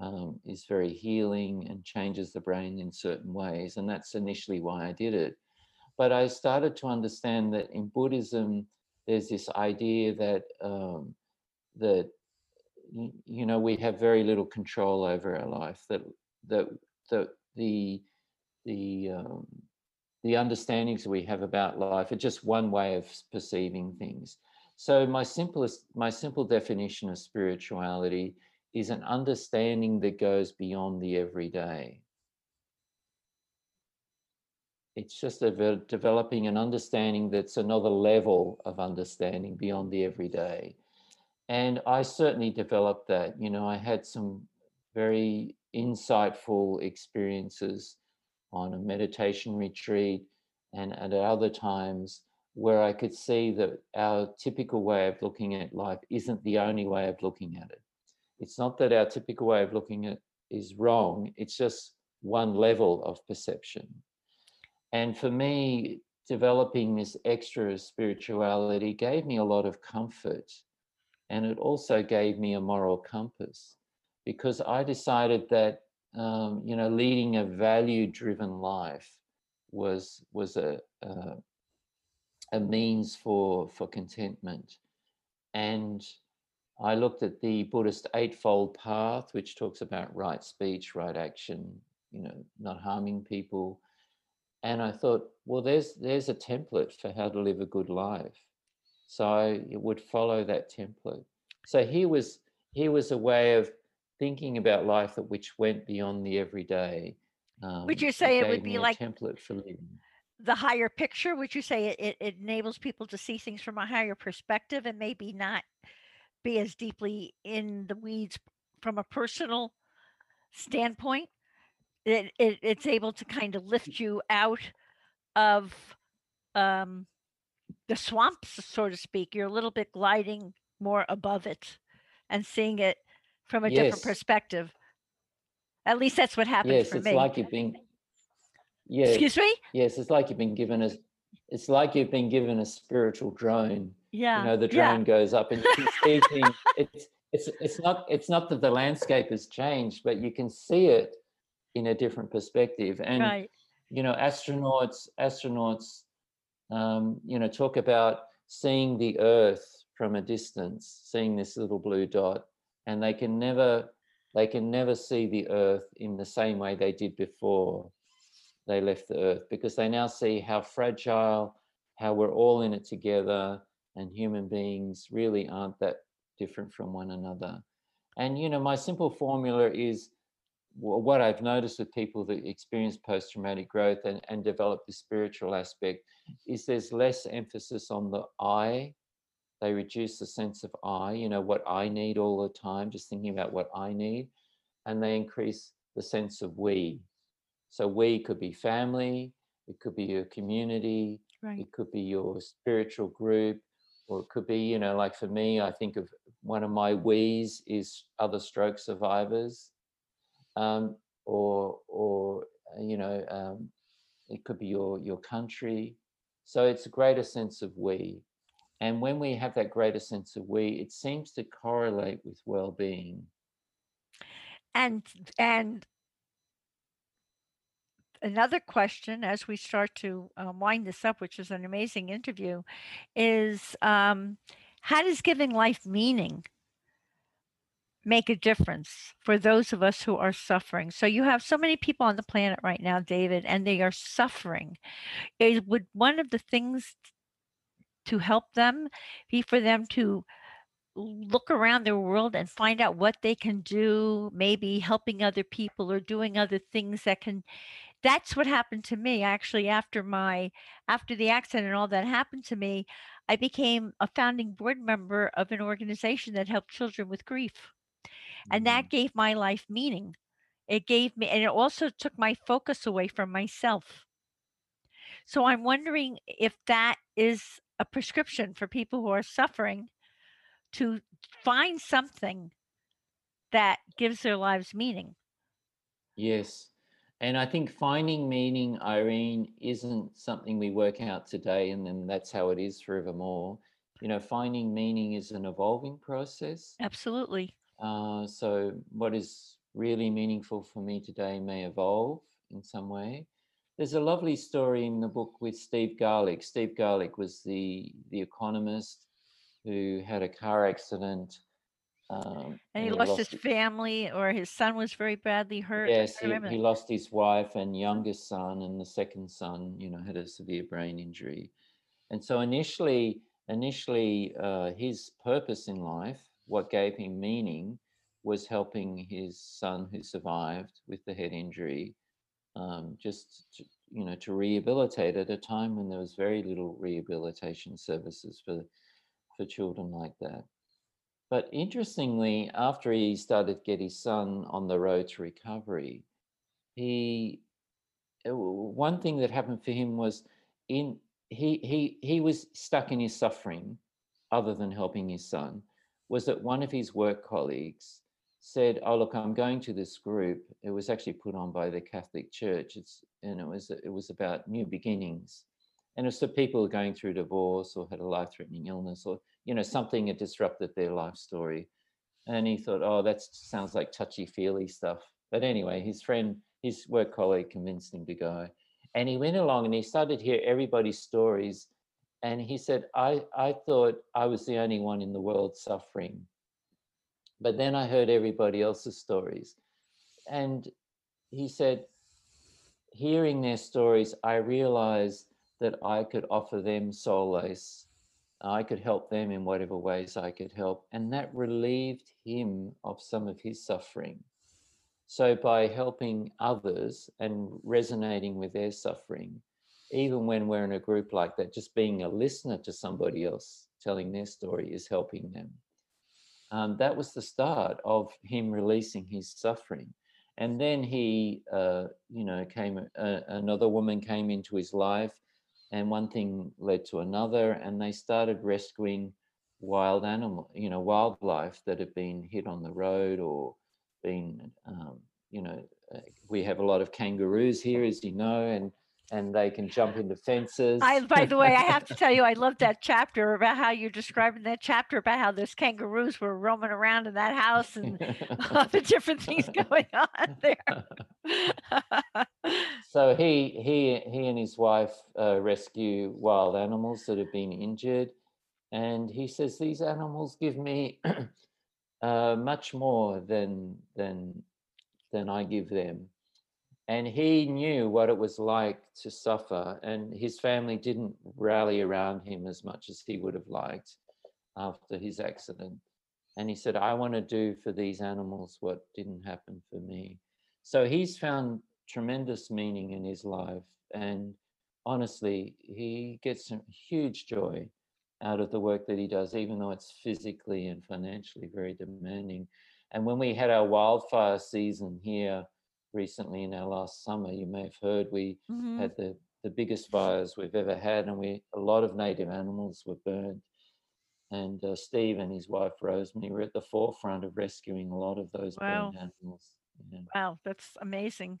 um, is very healing and changes the brain in certain ways and that's initially why i did it but i started to understand that in buddhism there's this idea that um, that you know we have very little control over our life that that that the the um, the understandings we have about life are just one way of perceiving things. So my simplest my simple definition of spirituality is an understanding that goes beyond the everyday it's just a developing an understanding that's another level of understanding beyond the everyday. And i certainly developed that you know i had some very insightful experiences on a meditation retreat and, at other times where i could see that our typical way of looking at life isn't the only way of looking at it. It's not that our typical way of looking at is wrong it's just one level of perception and for me, developing this extra spirituality gave me a lot of comfort. And it also gave me a moral compass because I decided that, um, you know, leading a value driven life was, was a, a, a means for, for contentment. And I looked at the Buddhist Eightfold Path, which talks about right speech, right action, you know, not harming people, and I thought, well, there's there's a template for how to live a good life. So I would follow that template. So here was here was a way of thinking about life that which went beyond the everyday. Um, Would you say it would be me a like- template for living? The higher picture, would you say it, it enables people to see things from a higher perspective and maybe not be as deeply in the weeds from a personal standpoint? It, it it's able to kind of lift you out of um, the swamps, so to speak. You're a little bit gliding more above it and seeing it from a different perspective. At least that's what happens Yes, for it's me. like you've been. Yes, Excuse me? yes, it's like you've been given a. It's like you've been given a spiritual drone. Yeah. You know, the yeah. drone goes up and you can see things. It's it's it's not it's not that the landscape has changed, but you can see it in a different perspective. And Right. you know, astronauts astronauts, um, you know, talk about seeing the Earth from a distance, seeing this little blue dot, and they can never they can never see the Earth in the same way they did before they left the Earth because they now see how fragile, how we're all in it together, and human beings really aren't that different from one another. And you know, my simple formula is what I've noticed with people that experience post-traumatic growth and, and develop the spiritual aspect is there's less emphasis on the I. They reduce the sense of I, you know, what I need all the time, just thinking about what I need. And they increase the sense of we. So we could be family, it could be your community, Right. it could be your spiritual group, or it could be, you know, like for me, I think of one of my we's is other stroke survivors, um, or or uh, you know, um, it could be your your country. So it's a greater sense of we, and when we have that greater sense of we, it seems to correlate with well-being. And and another question as we start to um, wind this up, which is an amazing interview, is um, how does giving life meaning make a difference for those of us who are suffering? So you have so many people on the planet right now, David, and they are suffering. Is would one of the things to help them be for them to look around their world and find out what they can do, maybe helping other people or doing other things that can that's what happened to me actually after my after the accident and all that happened to me i became a founding board member of an organization that helped children with grief and Mm, that gave my life meaning it gave me and it also took my focus away from myself so i'm wondering if that is a prescription for people who are suffering to find something that gives their lives meaning Yes. And I think finding meaning, Irene, isn't something we work out today and then that's how it is forevermore. You know, finding meaning is an evolving process. absolutely Uh, so, what is really meaningful for me today may evolve in some way. There's a lovely story in the book with Steve Garlick. Steve Garlick was the the economist who had a car accident. Um, and he lost his family or his son was very badly hurt Yes, he, he lost his wife and youngest son, and the second son, you know, had a severe brain injury. And so initially, initially, uh, his purpose in life, what gave him meaning, was helping his son who survived with the head injury, um, just to, you know, to rehabilitate at a time when there was very little rehabilitation services for for children like that. But interestingly, after he started to get his son on the road to recovery, he uh, one thing that happened for him was in he he he was stuck in his suffering, other than helping his son, was that one of his work colleagues said, "Oh look, I'm going to this group. It was actually put on by the Catholic Church. It's and it was it was about new beginnings, and it's for people going through divorce or had a life-threatening illness or you know something had disrupted their life story." And he thought, "Oh, that sounds like touchy-feely stuff." But anyway, his friend, his work colleague, convinced him to go, and he went along and he started to hear everybody's stories. And he said, "I I thought I was the only one in the world suffering." But then I heard everybody else's stories. And he said, hearing their stories, I realized that I could offer them solace. I could help them in whatever ways I could help. And that relieved him of some of his suffering. So by helping others and resonating with their suffering, even when we're in a group like that, just being a listener to somebody else telling their story is helping them um, that was the start of him releasing his suffering. And then he, uh, you know, came, uh, another woman came into his life and one thing led to another, and they started rescuing wild animal, you know, wildlife that had been hit on the road or been, um, you know, uh, we have a lot of kangaroos here, as you know, and and they can jump into fences. I, by the way, I have to tell you, I love that chapter about how you're describing that chapter about how those kangaroos were roaming around in that house and all the different things going on there. so he he he and his wife uh, rescue wild animals that have been injured, and he says these animals give me uh, much more than than than I give them and he knew what it was like to suffer and his family didn't rally around him as much as he would have liked after his accident. And he said i want to do for these animals what didn't happen for me. So he's found tremendous meaning in his life and honestly he gets some huge joy out of the work that he does even though it's physically and financially very demanding. And when we had our wildfire season here recently in our last summer. You may have heard we mm-hmm. had the, the biggest fires we've ever had, and we a lot of native animals were burned. And uh, Steve and his wife Rosemary were at the forefront of rescuing a lot of those wow. burned animals. Yeah. Wow, that's amazing.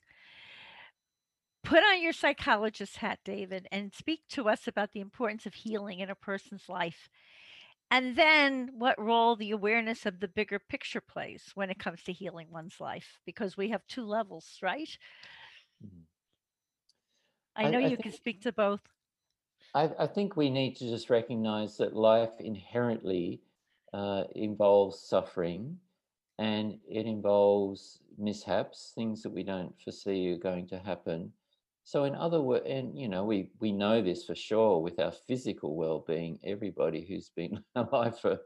Put on your psychologist hat, David, and speak to us about the importance of healing in a person's life and then what role the awareness of the bigger picture plays when it comes to healing one's life, because we have two levels, right? Mm-hmm. I know I, I you think, can speak to both. I, I, think we need to just recognize that life inherently uh, involves suffering and it involves mishaps, things that we don't foresee are going to happen. So in other words, and you know, we we know this for sure with our physical well-being. Everybody who's been alive for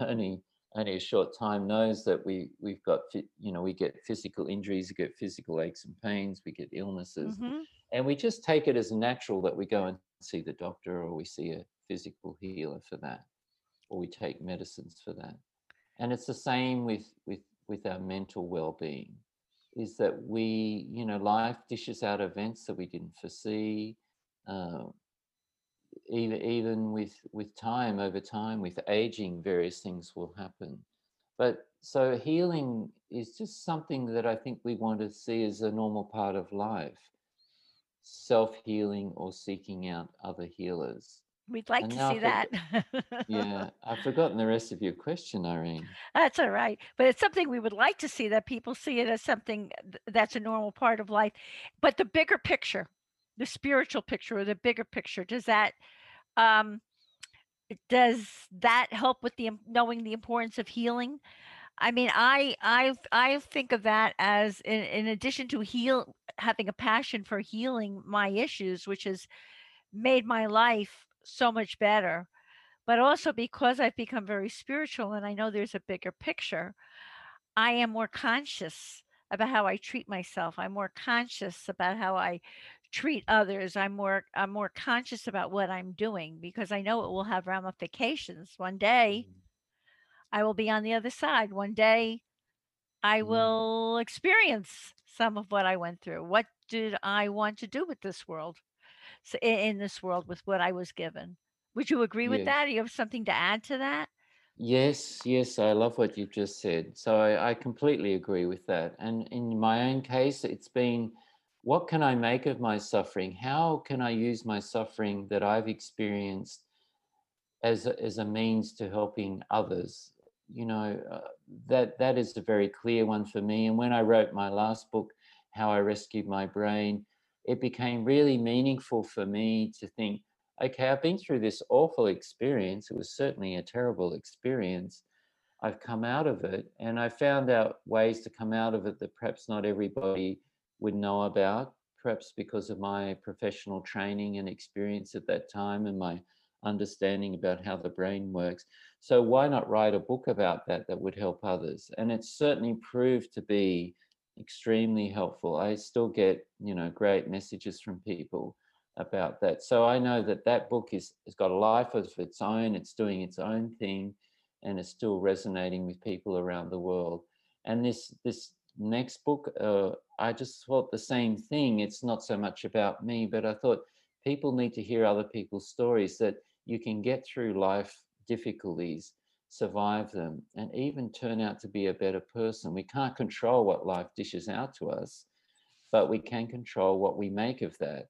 only only a short time knows that we we've got you know we get physical injuries, we get physical aches and pains, we get illnesses, mm-hmm. and we just take it as natural that we go and see the doctor or we see a physical healer for that, or we take medicines for that. And it's the same with with with our mental well-being is that we, you know, life dishes out events that we didn't foresee. Uh, even even with with time over time with aging various things will happen but so healing is just something that i think we want to see as a normal part of life self-healing or seeking out other healers We'd like and to see that. yeah, I've forgotten the rest of your question, Irene. That's all right. But it's something we would like to see that people see it as something that's a normal part of life. But the bigger picture, the spiritual picture or the bigger picture, does that um does that help with the knowing the importance of healing? I mean, I I I think of that as in, in addition to heal having a passion for healing my issues, which has made my life so much better. But also because I've become very spiritual and I know there's a bigger picture, I am more conscious about how I treat myself. I'm more conscious about how I treat others. I'm more I'm more conscious about what I'm doing because I know it will have ramifications. One day mm-hmm. I will be on the other side. One day I mm-hmm. will experience some of what I went through. What did I want to do with this world? In this world with what I was given. Would you agree with that? Do you have something to add to that? Yes, yes, I love what you've just said. So I, I, completely agree with that. And in my own case, it's been what can I make of my suffering? How can I use my suffering that I've experienced as a, as a means to helping others? You know, uh, that that is a very clear one for me. And when I wrote my last book, How I Rescued My Brain, it became really meaningful for me to think, okay, I've been through this awful experience. It was certainly a terrible experience. I've come out of it and I found out ways to come out of it that perhaps not everybody would know about, perhaps because of my professional training and experience at that time and my understanding about how the brain works. So, why not write a book about that that would help others? And it certainly proved to be extremely helpful. I still get, you know, great messages from people about that. So I know that that book is has got a life of its own. It's doing its own thing, and it's still resonating with people around the world. And this this next book, uh, I just thought the same thing. It's not so much about me, but I thought people need to hear other people's stories that you can get through life difficulties, survive them, and even turn out to be a better person. We can't control what life dishes out to us, but we can control what we make of that.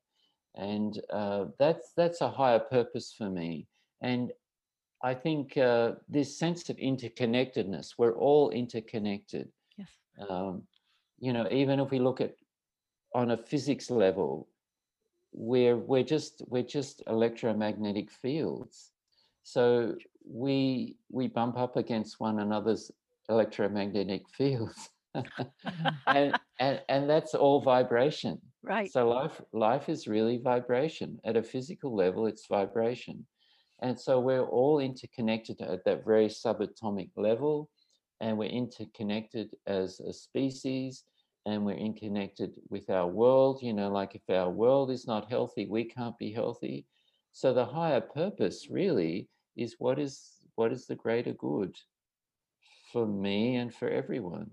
And uh, that's that's a higher purpose for me. And I think uh, this sense of interconnectedness, we're all interconnected. Yes. Um, you know, even if we look at on a physics level, we're we're just we're just electromagnetic fields. So we we bump up against one another's electromagnetic fields. and, and and that's all vibration. Right. So life life is really vibration. At a physical level, it's vibration. And so we're all interconnected at that very subatomic level, and we're interconnected as a species, and we're interconnected with our world. You know, like if our world is not healthy, we can't be healthy. So the higher purpose really is what is what is the greater good for me and for everyone.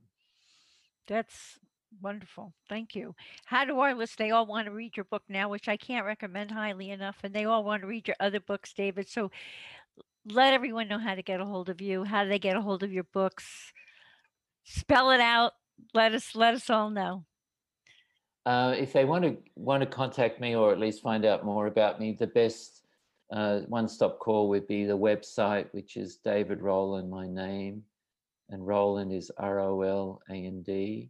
That's wonderful. Thank you. How do our list? they all want to read your book now, which I can't recommend highly enough, and they all want to read your other books, David. So let everyone know how to get a hold of you. How do they get a hold of your books? Spell it out. Let us let us all know. Uh, if they want to want to contact me or at least find out more about me, the best uh, one-stop call would be the website, which is David Roland, my name, and Roland is R O L A N D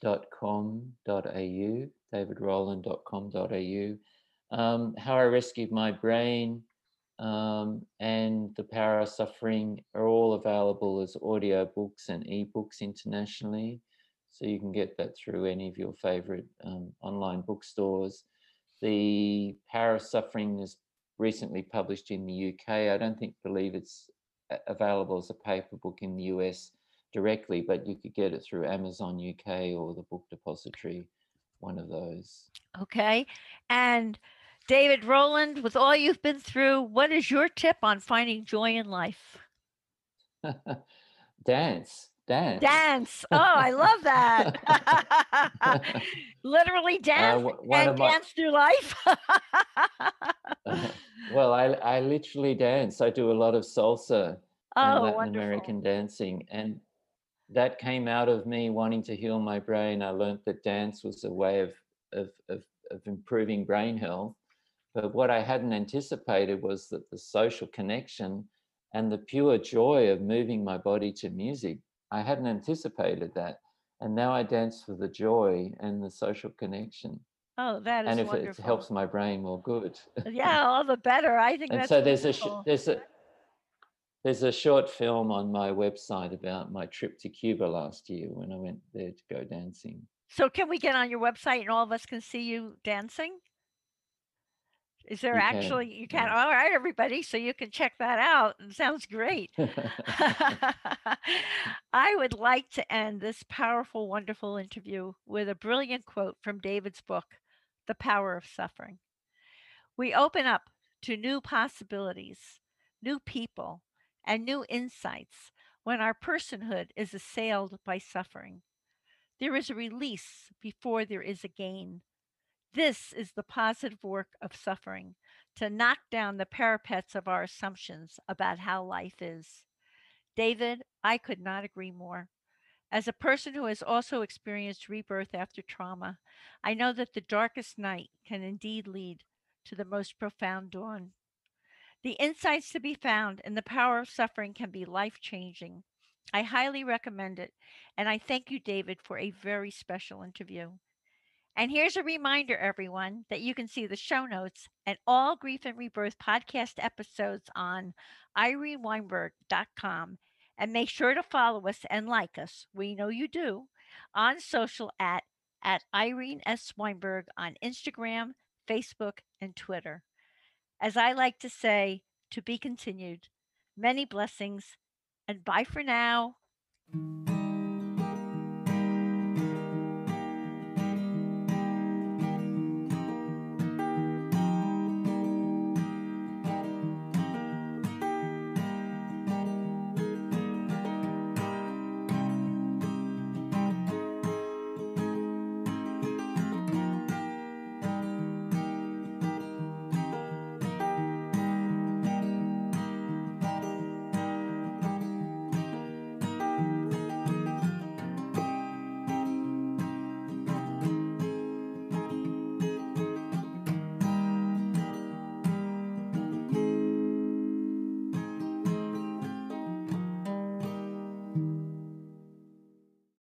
dot com dot au, davidroland.com.au. Um, How I Rescued My Brain um, and The Power of Suffering are all available as audio books and ebooks internationally. So you can get that through any of your favorite um, online bookstores. The Power of Suffering is recently published in the UK. I don't think believe it's available as a paper book in the US directly, but you could get it through Amazon UK or the Book Depository, one of those. Okay. And David Roland, with all you've been through, what is your tip on finding joy in life? dance, dance. Dance. Oh, I love that. Literally dance uh, and my... dance through life. well, I, I literally dance. I do a lot of salsa oh, and Latin wonderful. American dancing. And that came out of me wanting to heal my brain. I learned that dance was a way of, of, of, of improving brain health. But what I hadn't anticipated was that the social connection and the pure joy of moving my body to music, I hadn't anticipated that. And now I dance for the joy and the social connection. Oh, that is and if wonderful. it helps my brain, well, good. yeah, all the better. I think and that's so there's wonderful. a there's a there's a short film on my website about my trip to Cuba last year when I went there to go dancing. So can we get on your website and all of us can see you dancing? Is there You actually can, you can yes. all right everybody so you can check that out. It sounds great. I would like to end this powerful wonderful interview with a brilliant quote from David's book The Power of Suffering. We open up to new possibilities, new people, and new insights when our personhood is assailed by suffering. There is a release before there is a gain. This is the positive work of suffering to knock down the parapets of our assumptions about how life is. David, I could not agree more. As a person who has also experienced rebirth after trauma, I know that the darkest night can indeed lead to the most profound dawn. The insights to be found in the power of suffering can be life changing. I highly recommend it, and I thank you, David, for a very special interview. And here's a reminder, everyone, that you can see the show notes and all Grief and Rebirth podcast episodes on ireneweinberg.com. And make sure to follow us and like us. We know you do on social at, at Irene S. Weinberg on Instagram, Facebook, and Twitter. As I like to say, to be continued. Many blessings and bye for now.